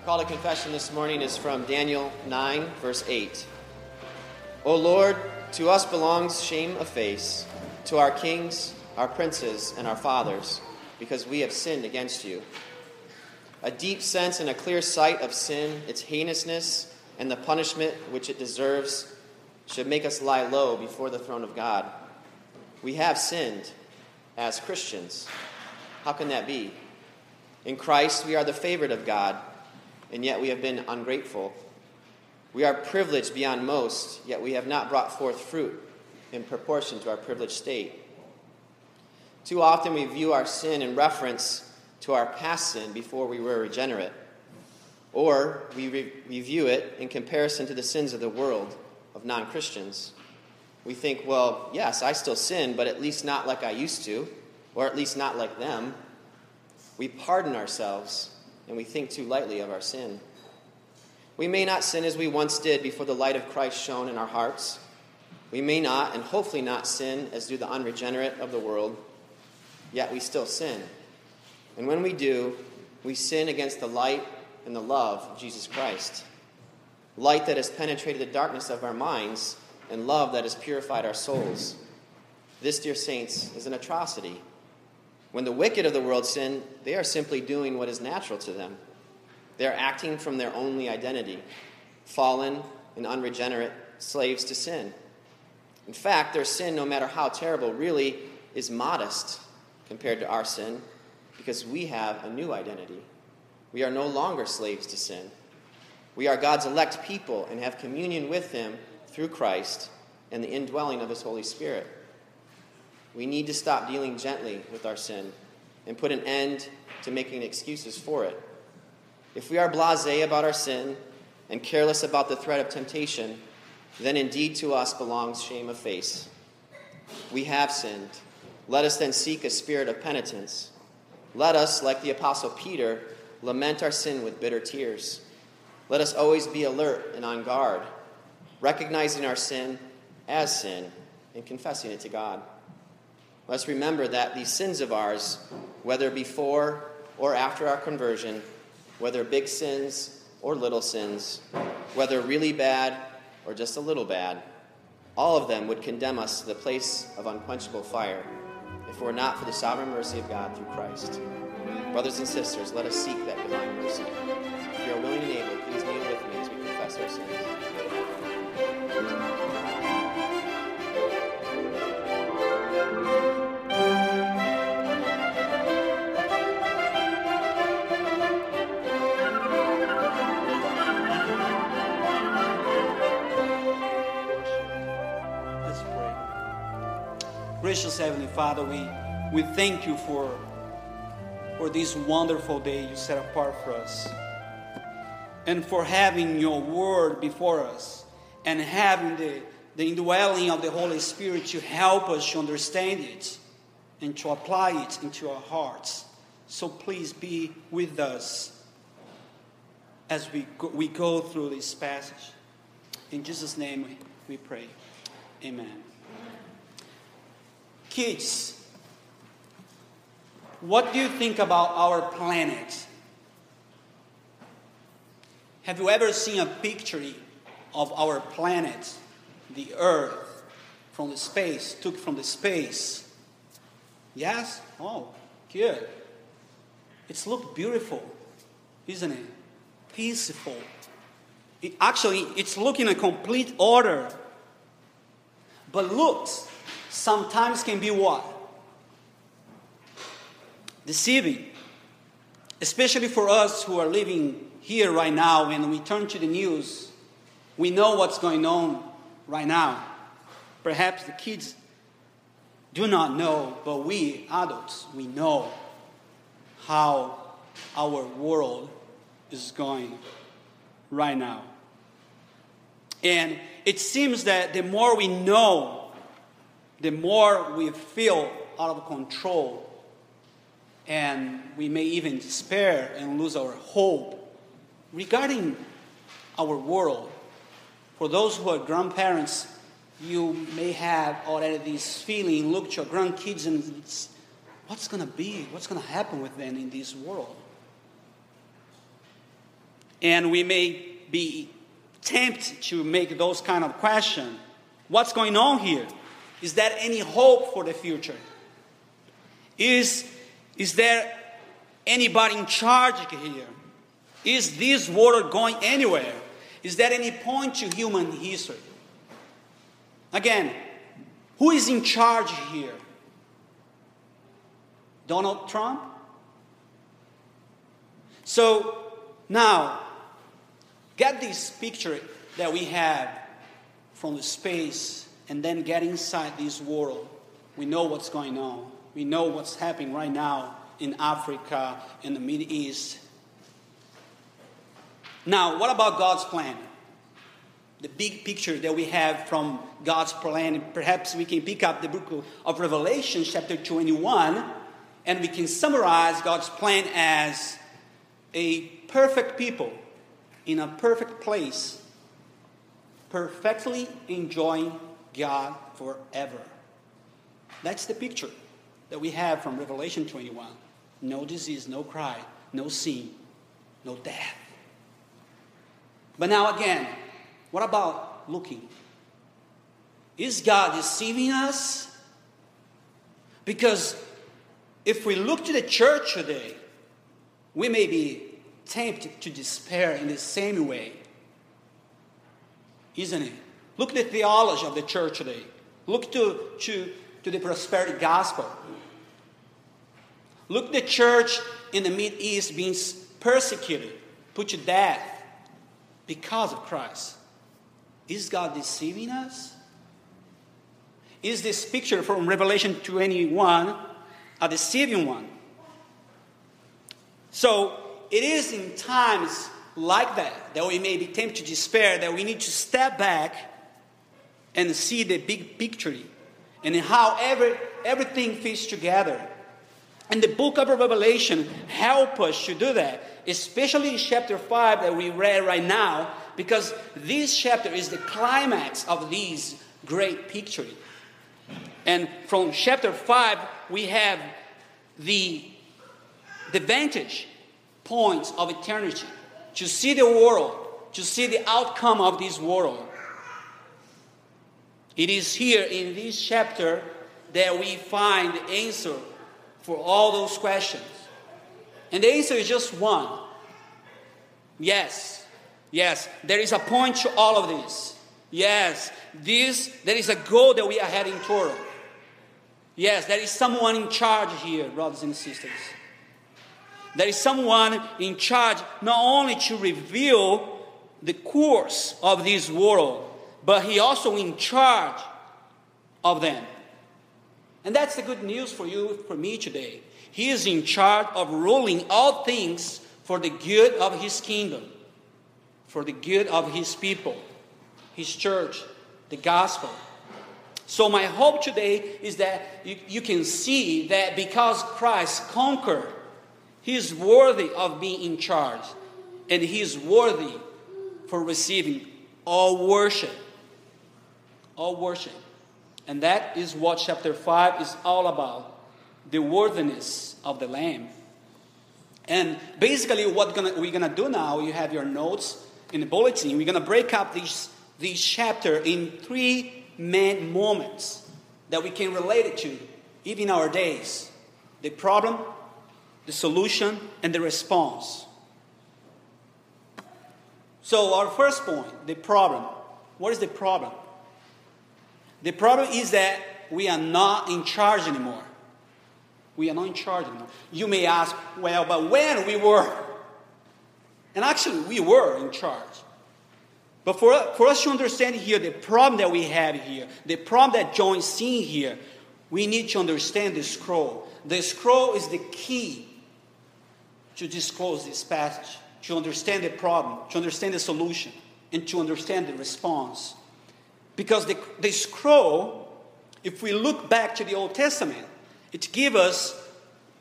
Our call to confession this morning is from Daniel 9, verse 8. O Lord, to us belongs shame of face, to our kings, our princes, and our fathers, because we have sinned against you. A deep sense and a clear sight of sin, its heinousness, and the punishment which it deserves should make us lie low before the throne of God. We have sinned as Christians. How can that be? In Christ, we are the favorite of God and yet we have been ungrateful. We are privileged beyond most, yet we have not brought forth fruit in proportion to our privileged state. Too often we view our sin in reference to our past sin before we were regenerate, or we, re- we view it in comparison to the sins of the world of non Christians. We think, well, yes, I still sin, but at least not like I used to, or at least not like them. We pardon ourselves and we think too lightly of our sin. We may not sin as we once did before the light of Christ shone in our hearts. We may not, and hopefully not, sin as do the unregenerate of the world, yet we still sin. And when we do, we sin against the light and the love of Jesus Christ. Light that has penetrated the darkness of our minds, and love that has purified our souls. This, dear saints, is an atrocity. When the wicked of the world sin, they are simply doing what is natural to them. They are acting from their only identity, fallen and unregenerate slaves to sin. In fact, their sin, no matter how terrible, really is modest compared to our sin because we have a new identity. We are no longer slaves to sin. We are God's elect people and have communion with Him through Christ and the indwelling of His Holy Spirit. We need to stop dealing gently with our sin and put an end to making excuses for it. If we are blase about our sin and careless about the threat of temptation, then indeed to us belongs shame of face. We have sinned. Let us then seek a spirit of penitence. Let us, like the Apostle Peter, lament our sin with bitter tears. Let us always be alert and on guard, recognizing our sin as sin and confessing it to God. Let's remember that these sins of ours, whether before or after our conversion, whether big sins or little sins, whether really bad or just a little bad, all of them would condemn us to the place of unquenchable fire if it were not for the sovereign mercy of God through Christ. Brothers and sisters, let us seek that divine mercy. If you are willing and able, please kneel with me as we confess our sins. Gracious Heavenly Father, we, we thank you for, for this wonderful day you set apart for us. And for having your word before us and having the, the indwelling of the Holy Spirit to help us to understand it and to apply it into our hearts. So please be with us as we go, we go through this passage. In Jesus' name we, we pray. Amen. Kids, what do you think about our planet? Have you ever seen a picture of our planet, the Earth, from the space, took from the space? Yes? Oh, good. It's looked beautiful, isn't it? Peaceful. It, actually, it's looking a complete order. But looks sometimes can be what? Deceiving. Especially for us who are living here right now, when we turn to the news, we know what's going on right now. Perhaps the kids do not know, but we adults, we know how our world is going right now. And it seems that the more we know, the more we feel out of control. And we may even despair and lose our hope regarding our world. For those who are grandparents, you may have already this feeling look to your grandkids and what's going to be, what's going to happen with them in this world. And we may be tempted to make those kind of questions. What's going on here? Is there any hope for the future? Is, is there anybody in charge here? Is this world going anywhere? Is there any point to human history? Again, who is in charge here? Donald Trump? So now, get this picture that we have from the space and then get inside this world. We know what's going on. We know what's happening right now in Africa, in the Middle East. Now, what about God's plan? The big picture that we have from God's plan. Perhaps we can pick up the book of Revelation, chapter 21, and we can summarize God's plan as a perfect people in a perfect place, perfectly enjoying God forever. That's the picture that we have from Revelation 21. No disease, no cry, no sin, no death. But now again, what about looking? Is God deceiving us? Because if we look to the church today, we may be tempted to despair in the same way. Isn't it? Look at the theology of the church today. Look to, to, to the prosperity gospel. Look at the church in the Mid East being persecuted, put to death because of Christ. Is God deceiving us? Is this picture from Revelation 21 a deceiving one? So it is in times like that that we may be tempted to despair, that we need to step back and see the big picture and how every, everything fits together. And the book of Revelation help us to do that, especially in chapter 5 that we read right now, because this chapter is the climax of these great picture. And from chapter 5, we have the, the vantage points of eternity to see the world, to see the outcome of this world. It is here in this chapter that we find the answer for all those questions. And the answer is just one yes, yes, there is a point to all of this. Yes, this there is a goal that we are heading toward. Yes, there is someone in charge here, brothers and sisters. There is someone in charge not only to reveal the course of this world, but he also in charge of them. And that's the good news for you, for me today. He is in charge of ruling all things for the good of his kingdom, for the good of his people, his church, the gospel. So, my hope today is that you, you can see that because Christ conquered he is worthy of being in charge, and He is worthy for receiving all worship. All worship. And that is what chapter 5 is all about the worthiness of the Lamb. And basically, what we're going to do now, you have your notes in the bulletin. We're going to break up this, this chapter in three main moments that we can relate it to, even our days the problem, the solution, and the response. So, our first point the problem. What is the problem? The problem is that we are not in charge anymore. We are not in charge anymore. You may ask, well, but when we were? And actually, we were in charge. But for, for us to understand here the problem that we have here, the problem that John is seeing here, we need to understand the scroll. The scroll is the key to disclose this passage. to understand the problem, to understand the solution, and to understand the response. Because the, the scroll, if we look back to the Old Testament, it gives us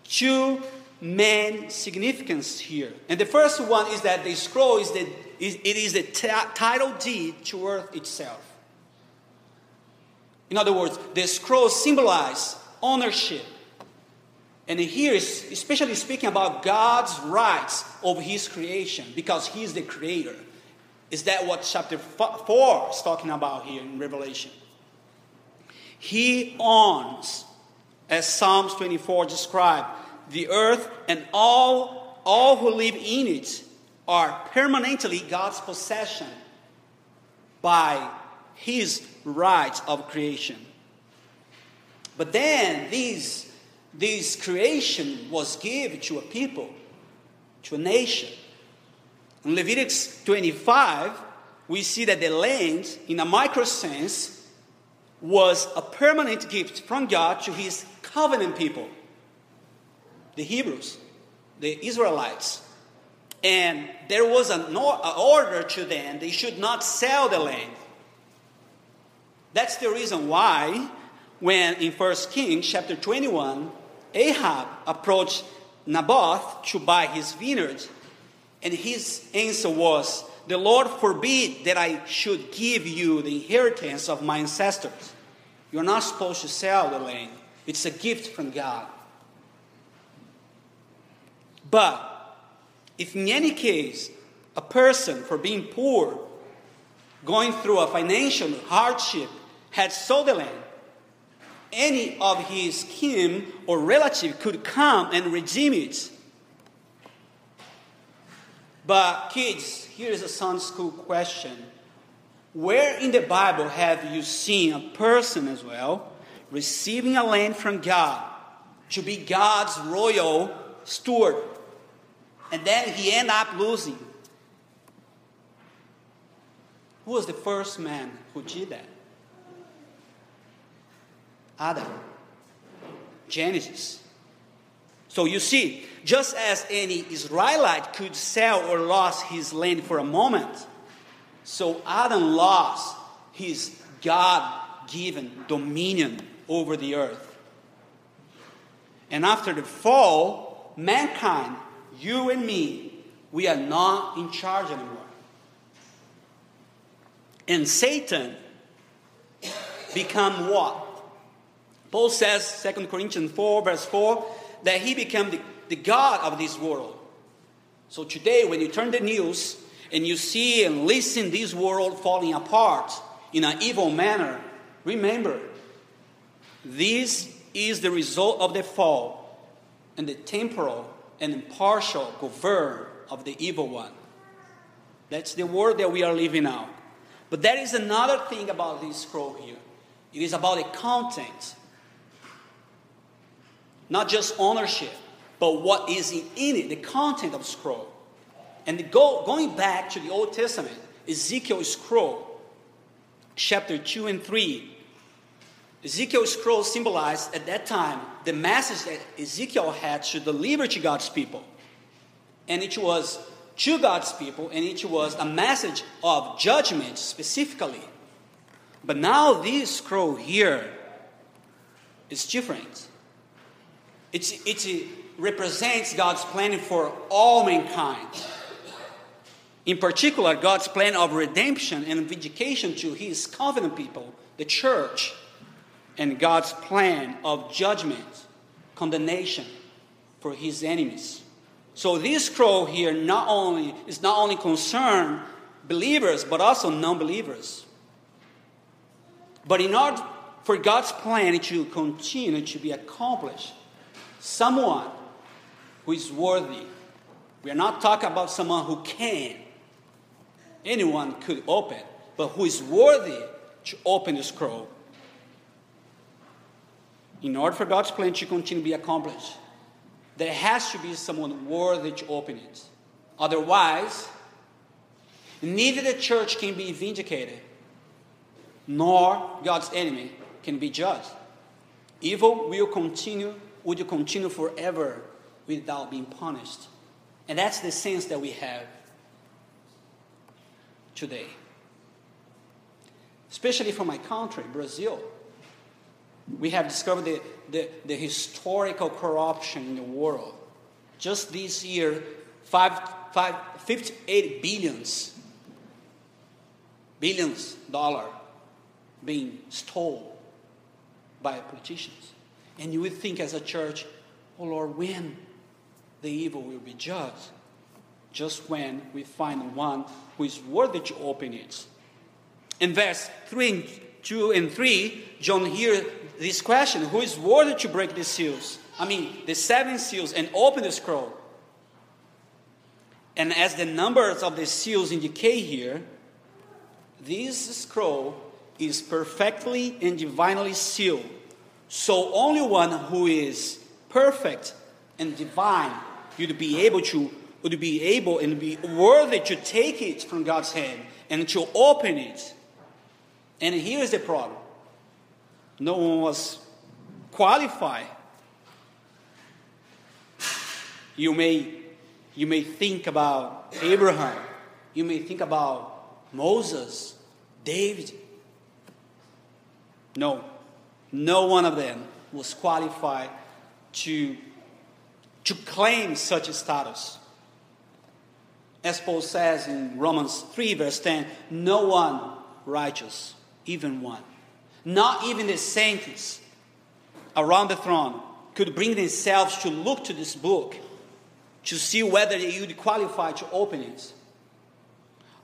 two main significance here. And the first one is that the scroll is the, is, it is the title deed to earth itself. In other words, the scroll symbolizes ownership. And here is especially speaking about God's rights over his creation because he is the creator. Is that what chapter 4 is talking about here in Revelation? He owns, as Psalms 24 described, the earth and all, all who live in it are permanently God's possession by his right of creation. But then these, this creation was given to a people, to a nation. In Leviticus 25, we see that the land, in a micro sense, was a permanent gift from God to his covenant people, the Hebrews, the Israelites. And there was an order to them, they should not sell the land. That's the reason why, when in 1 Kings chapter 21, Ahab approached Naboth to buy his vineyard, and his answer was, The Lord forbid that I should give you the inheritance of my ancestors. You're not supposed to sell the land, it's a gift from God. But if in any case a person, for being poor, going through a financial hardship, had sold the land, any of his kin or relative could come and redeem it. But, kids, here is a Sunday school question. Where in the Bible have you seen a person as well receiving a land from God to be God's royal steward? And then he end up losing. Who was the first man who did that? Adam. Genesis. So you see, just as any Israelite could sell or lose his land for a moment, so Adam lost his God given dominion over the earth. And after the fall, mankind, you and me, we are not in charge anymore. And Satan become what? Paul says, 2 Corinthians 4, verse 4, that he became the, the God of this world. So today, when you turn the news and you see and listen this world falling apart in an evil manner, remember, this is the result of the fall and the temporal and impartial govern of the evil one. That's the world that we are living now. But there is another thing about this scroll here. It is about the content not just ownership, but what is in it, the content of scroll. And go, going back to the Old Testament, Ezekiel's scroll, chapter 2 and 3, Ezekiel's scroll symbolized at that time the message that Ezekiel had to deliver to God's people. And it was to God's people, and it was a message of judgment specifically. But now this scroll here is different. It represents God's plan for all mankind. In particular, God's plan of redemption and vindication to his covenant people, the church, and God's plan of judgment, condemnation for his enemies. So this scroll here not only is not only concerned believers but also non-believers. But in order for God's plan to continue to be accomplished, someone who is worthy. We are not talking about someone who can. Anyone could open, but who is worthy to open the scroll. In order for God's plan to continue to be accomplished, there has to be someone worthy to open it. Otherwise, neither the church can be vindicated, nor God's enemy can be judged. Evil will continue would you continue forever without being punished? And that's the sense that we have today. Especially for my country, Brazil. We have discovered the, the, the historical corruption in the world. Just this year, five, five, 58 billions, billions dollar being stolen by politicians. And you would think as a church, oh Lord, when the evil will be judged? Just when we find one who is worthy to open it. In verse 3 and 2 and 3, John hears this question Who is worthy to break the seals? I mean, the seven seals and open the scroll. And as the numbers of the seals indicate here, this scroll is perfectly and divinely sealed. So only one who is perfect and divine would be able to would be able and be worthy to take it from God's hand and to open it. And here's the problem. No one was qualified. You may you may think about Abraham. You may think about Moses, David. No, no one of them was qualified to, to claim such a status. As Paul says in Romans 3, verse 10, no one righteous, even one. Not even the saints around the throne could bring themselves to look to this book to see whether they would qualify to open it.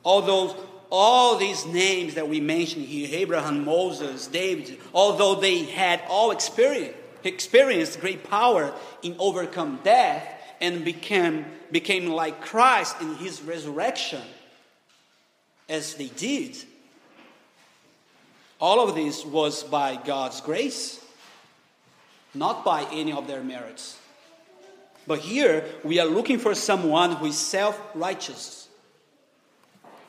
Although all these names that we mentioned here Abraham, Moses, David although they had all experience, experienced great power in overcome death and became, became like Christ in his resurrection, as they did, all of this was by God's grace, not by any of their merits. But here we are looking for someone who is self righteous,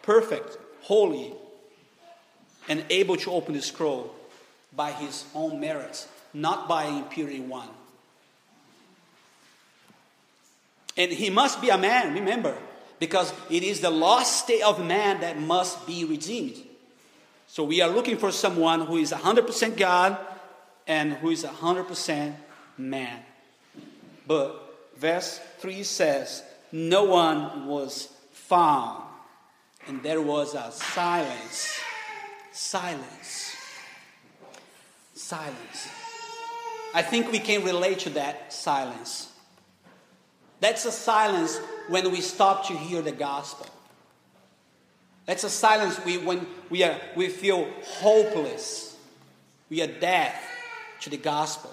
perfect, holy, and able to open the scroll by his own merits, not by impurity one. And he must be a man, remember, because it is the lost state of man that must be redeemed. So we are looking for someone who is 100% God and who is 100% man. But verse 3 says, No one was found. And there was a silence. Silence. Silence. I think we can relate to that silence. That's a silence when we stop to hear the gospel. That's a silence we, when we, are, we feel hopeless. We are deaf to the gospel.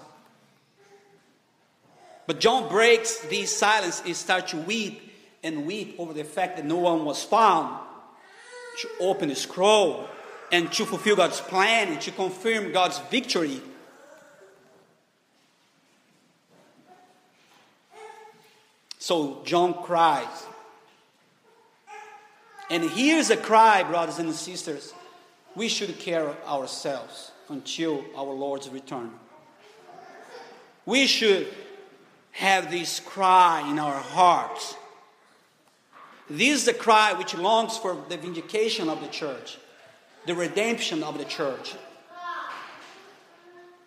But John breaks this silence and starts to weep and weep over the fact that no one was found to open the scroll and to fulfill God's plan and to confirm God's victory. So John cries. And here's a cry, brothers and sisters. We should care ourselves until our Lord's return. We should have this cry in our hearts. This is the cry which longs for the vindication of the church, the redemption of the church.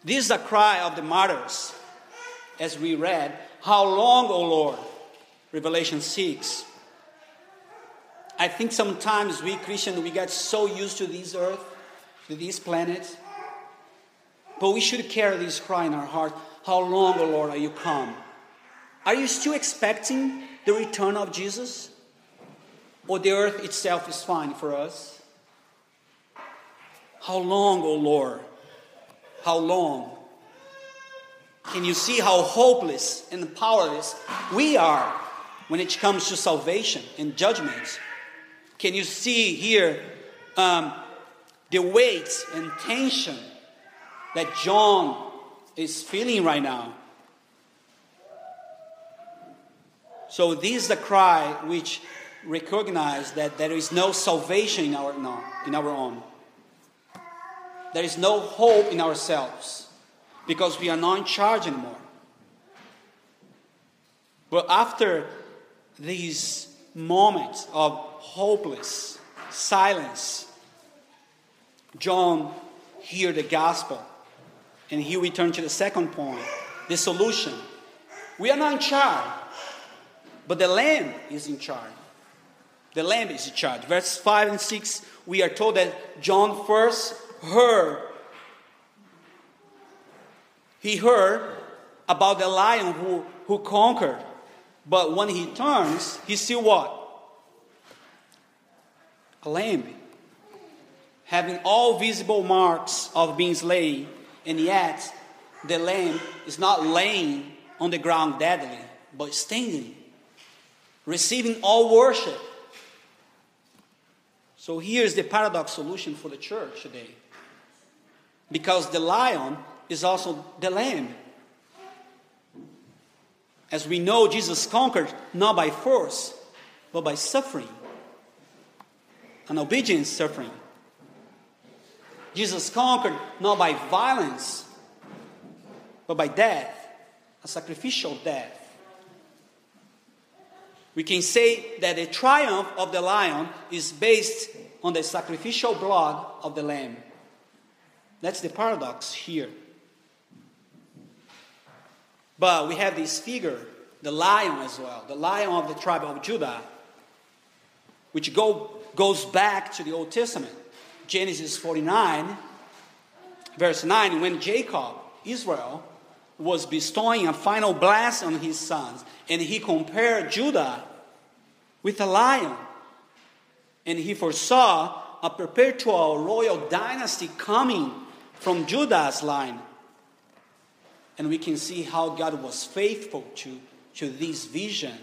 This is the cry of the martyrs, as we read, How long, O Lord? Revelation 6. I think sometimes we Christians, we get so used to this earth, to this planet, but we should carry this cry in our heart How long, O Lord, are you come? Are you still expecting the return of Jesus? Or the earth itself is fine for us? How long, O oh Lord? How long? Can you see how hopeless and powerless we are when it comes to salvation and judgment? Can you see here um, the weight and tension that John is feeling right now? So this is the cry which recognize that there is no salvation in our, in our own. There is no hope in ourselves because we are not in charge anymore. But after these moments of hopeless silence, John hear the gospel. And here we turn to the second point, the solution. We are not in charge, but the Lamb is in charge. The Lamb is in charge. Verse 5 and 6, we are told that John first heard. He heard about the lion who, who conquered. But when he turns, he see what? A lamb. Having all visible marks of being slain, and yet the lamb is not laying on the ground deadly, but standing, receiving all worship. So here's the paradox solution for the church today. Because the lion is also the lamb. As we know, Jesus conquered not by force, but by suffering, an obedient suffering. Jesus conquered not by violence, but by death, a sacrificial death. We can say that the triumph of the lion is based on the sacrificial blood of the lamb. That's the paradox here. But we have this figure, the lion as well, the lion of the tribe of Judah, which go, goes back to the Old Testament. Genesis 49, verse 9, when Jacob, Israel, was bestowing a final blessing on his sons, and he compared Judah with a lion. And he foresaw a perpetual royal dynasty coming from Judah's line. And we can see how God was faithful to, to this vision.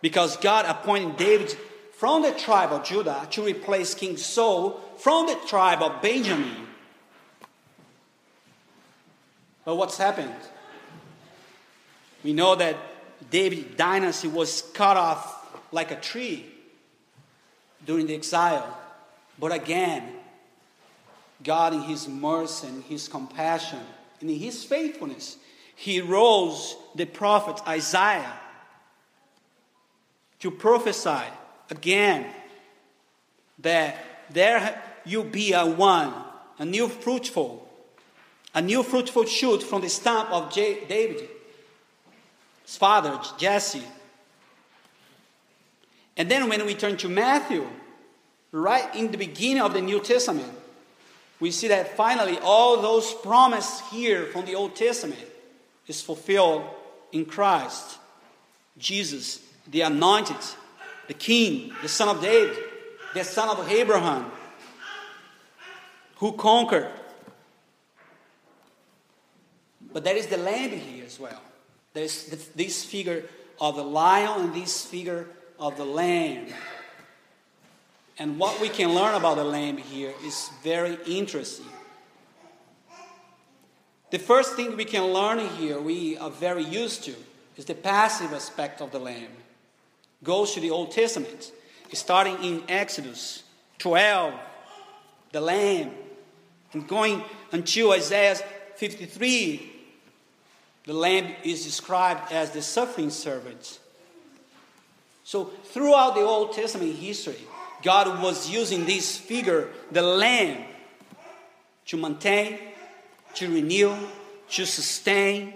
Because God appointed David from the tribe of Judah to replace King Saul from the tribe of Benjamin. But what's happened? We know that David's dynasty was cut off like a tree during the exile. But again, God, in His mercy and His compassion, and in his faithfulness, he rose the prophet Isaiah to prophesy again that there you be a one, a new fruitful, a new fruitful shoot from the stump of J- David, his father Jesse. And then when we turn to Matthew, right in the beginning of the New Testament, we see that finally all those promises here from the Old Testament is fulfilled in Christ. Jesus, the anointed, the king, the son of David, the son of Abraham, who conquered. But there is the lamb here as well. There's this figure of the lion and this figure of the lamb. And what we can learn about the lamb here is very interesting. The first thing we can learn here, we are very used to, is the passive aspect of the lamb. Goes to the Old Testament, starting in Exodus 12, the lamb, and going until Isaiah 53, the lamb is described as the suffering servant. So, throughout the Old Testament history, God was using this figure, the lamb, to maintain, to renew, to sustain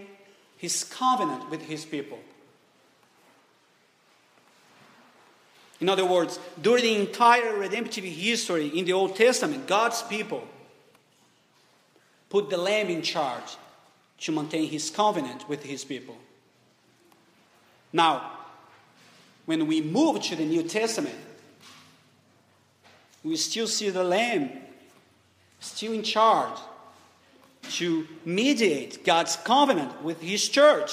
his covenant with his people. In other words, during the entire redemptive history in the Old Testament, God's people put the lamb in charge to maintain his covenant with his people. Now, when we move to the New Testament, we still see the Lamb still in charge to mediate God's covenant with His church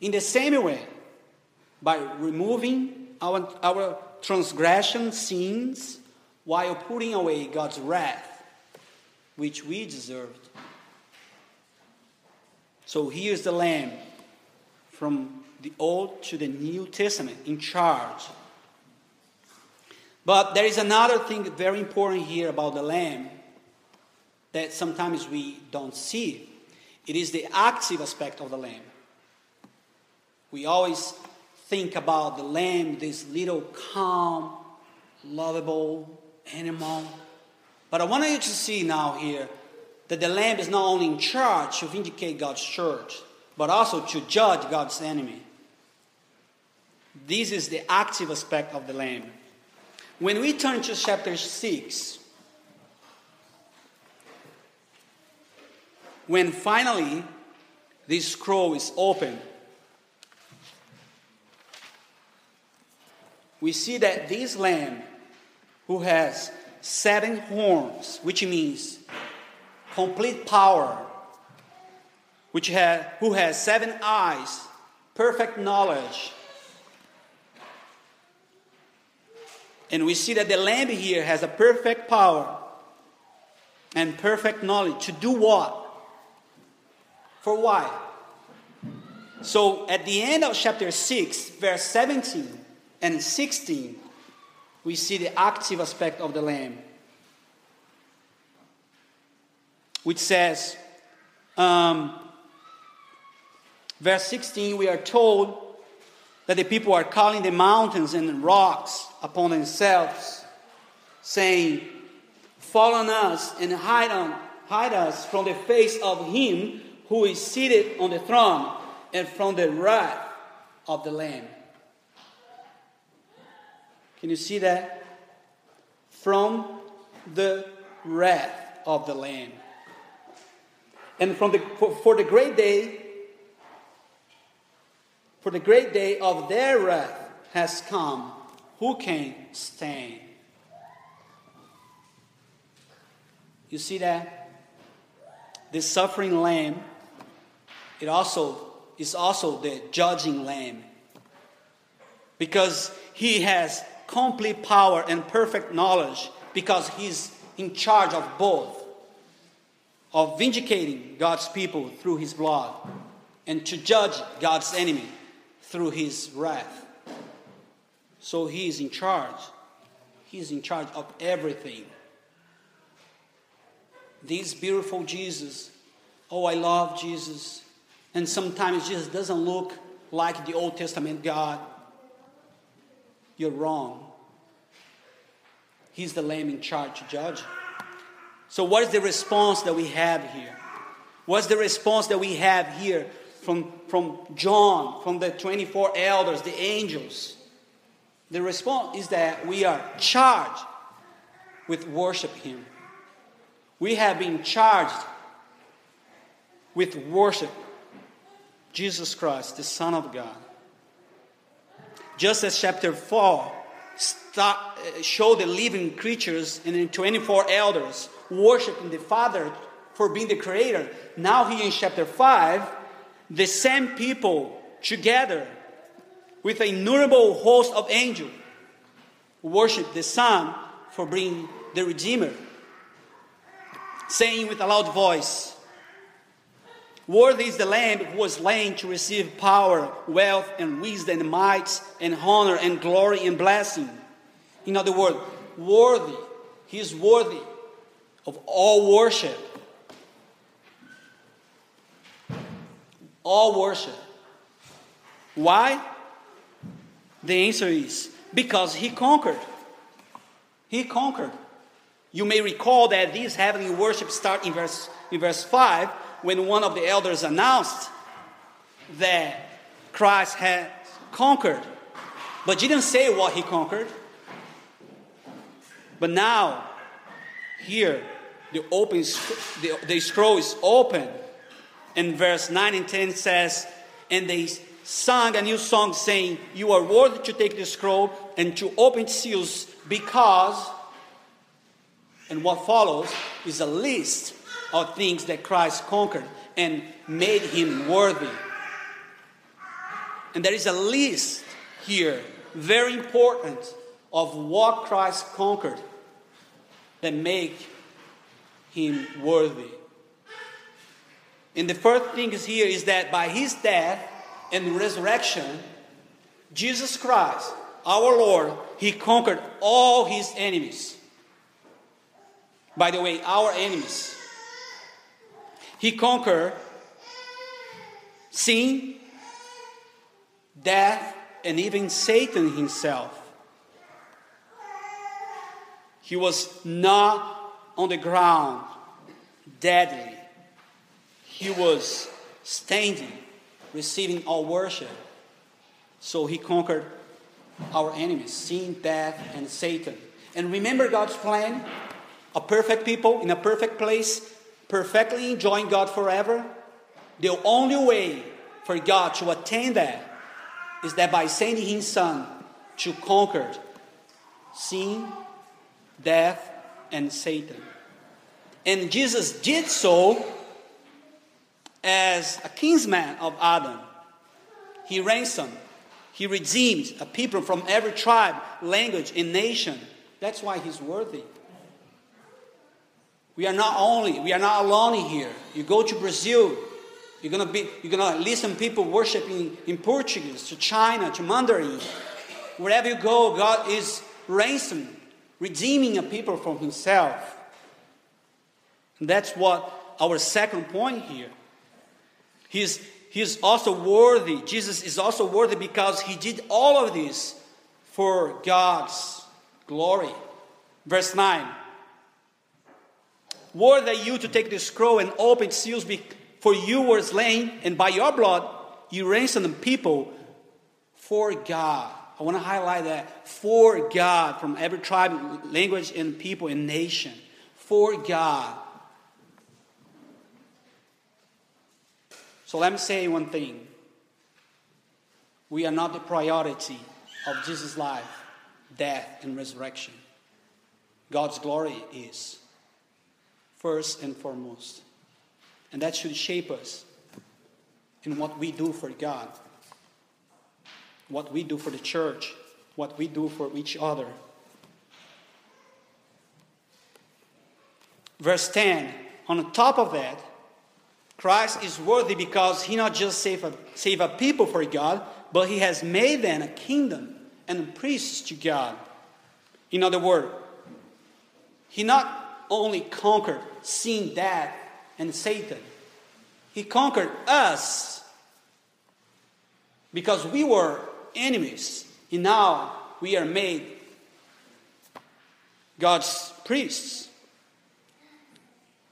in the same way by removing our, our transgression sins while putting away God's wrath, which we deserved. So here's the Lamb from the Old to the New Testament in charge but there is another thing very important here about the lamb that sometimes we don't see. It is the active aspect of the lamb. We always think about the lamb, this little calm, lovable animal. But I want you to see now here that the lamb is not only in charge to vindicate God's church, but also to judge God's enemy. This is the active aspect of the lamb. When we turn to chapter 6, when finally this scroll is opened, we see that this lamb who has seven horns, which means complete power, which has, who has seven eyes, perfect knowledge. And we see that the lamb here has a perfect power and perfect knowledge to do what? For why? So at the end of chapter 6, verse 17 and 16, we see the active aspect of the lamb, which says, um, verse 16, we are told that the people are calling the mountains and the rocks upon themselves, saying, Fall on us and hide, on, hide us from the face of him who is seated on the throne and from the wrath of the Lamb. Can you see that? From the wrath of the Lamb. And from the, for, for the great day, for the great day of their wrath has come. Who can stand? You see that? The suffering lamb, it also is also the judging lamb. Because he has complete power and perfect knowledge because he's in charge of both of vindicating God's people through his blood and to judge God's enemy through his wrath. So he is in charge. He is in charge of everything. This beautiful Jesus, oh, I love Jesus. And sometimes Jesus doesn't look like the Old Testament God you're wrong. He's the lamb in charge to judge. So, what is the response that we have here? What's the response that we have here from, from John, from the 24 elders, the angels? The response is that we are charged with worship Him. We have been charged with worship Jesus Christ, the Son of God. Just as chapter 4 start, uh, show the living creatures and the 24 elders worshiping the Father for being the creator, now here in chapter 5, the same people together with an innumerable host of angels worship the Son for being the Redeemer, saying with a loud voice, Worthy is the Lamb who was slain to receive power, wealth, and wisdom, and might, and honor, and glory, and blessing. In other words, worthy. He is worthy of all worship. All worship. Why? The answer is because he conquered. He conquered. You may recall that these heavenly worship start in verse, in verse 5 when one of the elders announced that Christ had conquered, but he didn't say what he conquered. But now, here, the, open, the, the scroll is open, and verse 9 and 10 says, And they sang a new song saying, You are worthy to take the scroll and to open seals because, and what follows is a list of things that Christ conquered and made him worthy. And there is a list here, very important, of what Christ conquered that make him worthy. And the first thing is here is that by his death and resurrection, Jesus Christ, our Lord, he conquered all his enemies. By the way, our enemies he conquered sin, death, and even Satan himself. He was not on the ground deadly. He was standing, receiving all worship. So he conquered our enemies, sin, death, and Satan. And remember God's plan? A perfect people in a perfect place, perfectly enjoying God forever. The only way for God to attain that is that by sending His Son to conquer sin, death, and Satan. And Jesus did so as a kinsman of Adam. He ransomed, he redeemed a people from every tribe, language, and nation. That's why he's worthy. We are not only, we are not alone here. You go to Brazil, you're gonna be, you're gonna listen to people worshiping in Portuguese, to China, to Mandarin. Wherever you go, God is ransoming, redeeming a people from Himself. And that's what our second point here. He's, he's also worthy. Jesus is also worthy because He did all of this for God's glory. Verse 9. Worthy you to take the scroll and open seals for you were slain, and by your blood you ransomed the people for God. I want to highlight that for God from every tribe, language, and people and nation. For God. So let me say one thing. We are not the priority of Jesus' life, death, and resurrection. God's glory is first and foremost. And that should shape us in what we do for God, what we do for the church, what we do for each other. Verse 10 on top of that, Christ is worthy because he not just saved a, save a people for God, but he has made them a kingdom and priests to God. In other words, he not only conquered sin, death, and Satan. He conquered us because we were enemies, and now we are made God's priests.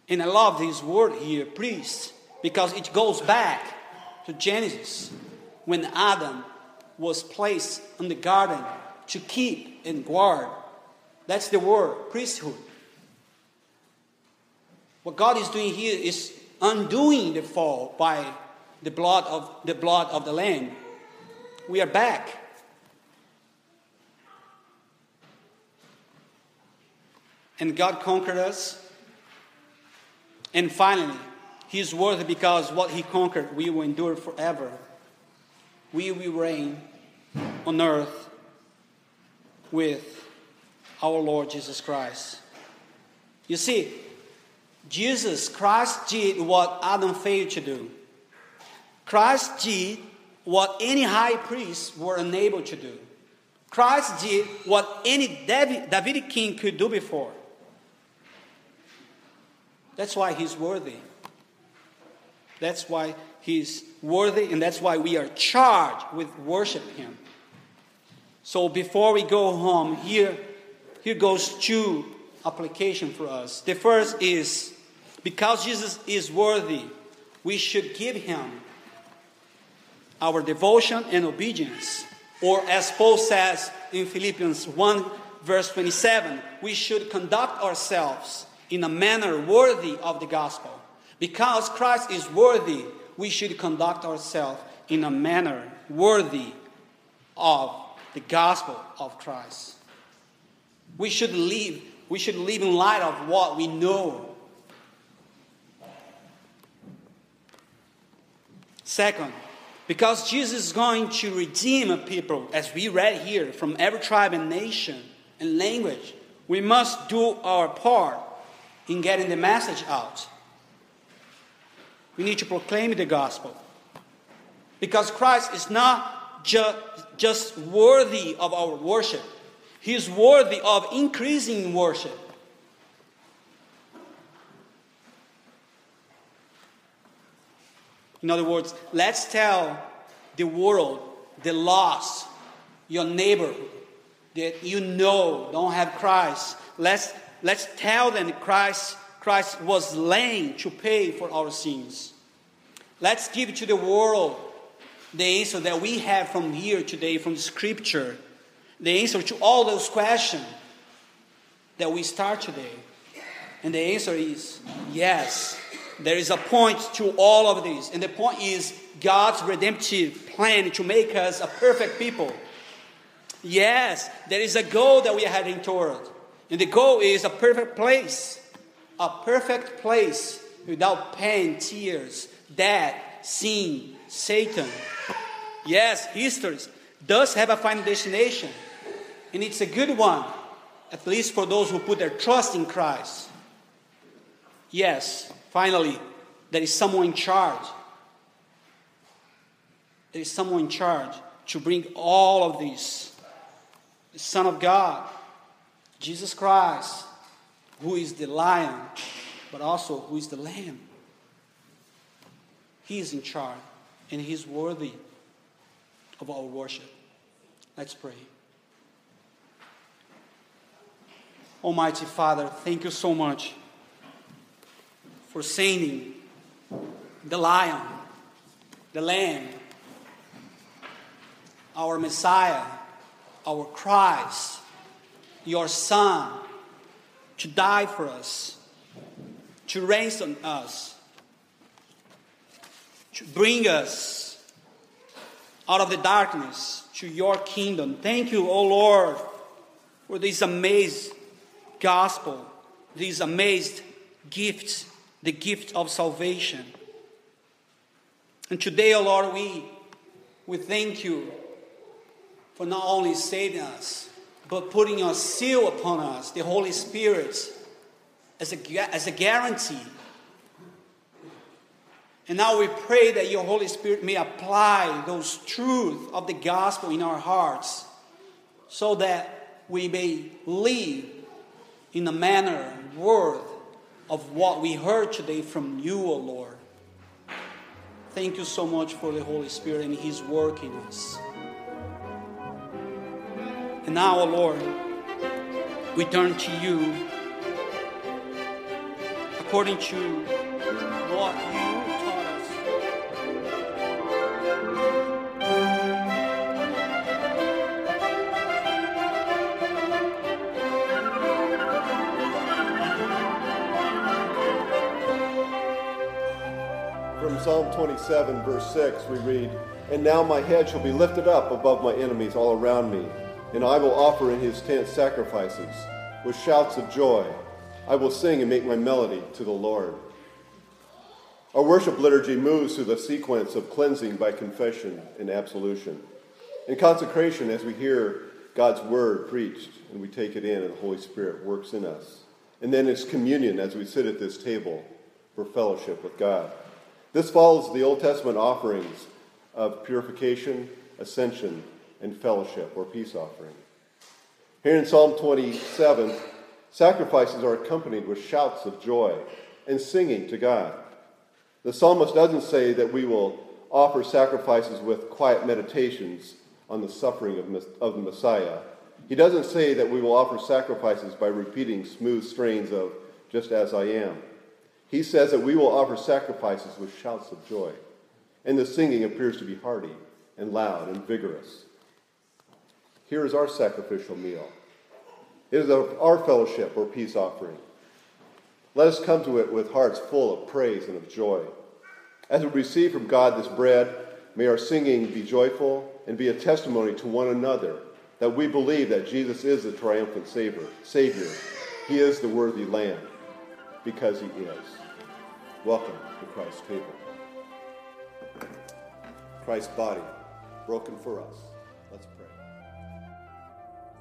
And I love this word here, priest, because it goes back to Genesis when Adam was placed in the garden to keep and guard. That's the word, priesthood. What God is doing here is undoing the fall by the blood of the blood of the Lamb. We are back. And God conquered us. And finally, He is worthy because what He conquered, we will endure forever. We will reign on earth with our Lord Jesus Christ. You see, Jesus, Christ did what Adam failed to do. Christ did what any high priest were unable to do. Christ did what any David, Davidic king could do before. That's why he's worthy. That's why he's worthy, and that's why we are charged with worship him. So before we go home, here, here goes two application for us. The first is because Jesus is worthy, we should give him our devotion and obedience. Or as Paul says in Philippians 1, verse 27, we should conduct ourselves in a manner worthy of the gospel. Because Christ is worthy, we should conduct ourselves in a manner worthy of the gospel of Christ. We should live, we should live in light of what we know Second, because Jesus is going to redeem a people, as we read here, from every tribe and nation and language, we must do our part in getting the message out. We need to proclaim the gospel. Because Christ is not ju- just worthy of our worship, He is worthy of increasing worship. In other words, let's tell the world, the lost, your neighborhood that you know don't have Christ. Let's, let's tell them Christ, Christ was slain to pay for our sins. Let's give to the world the answer that we have from here today, from scripture, the answer to all those questions that we start today. And the answer is yes. There is a point to all of this. And the point is God's redemptive plan to make us a perfect people. Yes, there is a goal that we are heading toward. And the goal is a perfect place. A perfect place without pain, tears, death, sin, Satan. Yes, history does have a final destination. And it's a good one, at least for those who put their trust in Christ. Yes, finally, there is someone in charge. There is someone in charge to bring all of this. The Son of God, Jesus Christ, who is the lion, but also who is the lamb. He is in charge, and He is worthy of our worship. Let's pray. Almighty Father, thank you so much for sending the lion, the lamb, our Messiah, our Christ, your Son, to die for us, to ransom us, to bring us out of the darkness to your kingdom. Thank you, O Lord, for this amazing gospel, these amazing gifts, the gift of salvation. And today, O Lord, we, we thank you for not only saving us, but putting your seal upon us, the Holy Spirit, as a, as a guarantee. And now we pray that your Holy Spirit may apply those truths of the gospel in our hearts so that we may live in a manner worth of what we heard today from you, O Lord. Thank you so much for the Holy Spirit and His work in us. And now, O Lord, we turn to you according to what Psalm 27, verse 6, we read, And now my head shall be lifted up above my enemies all around me, and I will offer in his tent sacrifices. With shouts of joy, I will sing and make my melody to the Lord. Our worship liturgy moves through the sequence of cleansing by confession and absolution, and consecration as we hear God's word preached and we take it in, and the Holy Spirit works in us. And then it's communion as we sit at this table for fellowship with God. This follows the Old Testament offerings of purification, ascension, and fellowship or peace offering. Here in Psalm 27, sacrifices are accompanied with shouts of joy and singing to God. The psalmist doesn't say that we will offer sacrifices with quiet meditations on the suffering of, of the Messiah. He doesn't say that we will offer sacrifices by repeating smooth strains of just as I am. He says that we will offer sacrifices with shouts of joy. And the singing appears to be hearty and loud and vigorous. Here is our sacrificial meal. It is our fellowship or peace offering. Let us come to it with hearts full of praise and of joy. As we receive from God this bread, may our singing be joyful and be a testimony to one another that we believe that Jesus is the triumphant Savior. Savior. He is the worthy Lamb because he is. Welcome to Christ's table. Christ's body broken for us. Let's pray.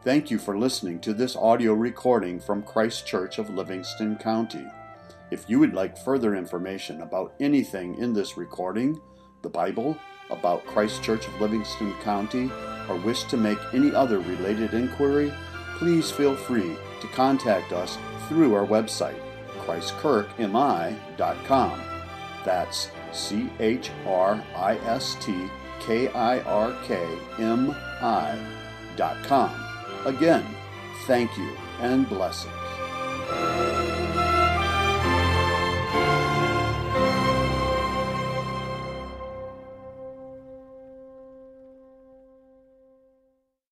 Thank you for listening to this audio recording from Christ Kirk of Livingston County. If you would like further information about anything in this recording, the Bible, about Christ Kirk of Livingston County, or wish to make any other related inquiry, please feel free to contact us through our website, christkirkmi.com. That's C H R I S T K I R K M I.com. Again, thank you and blessings.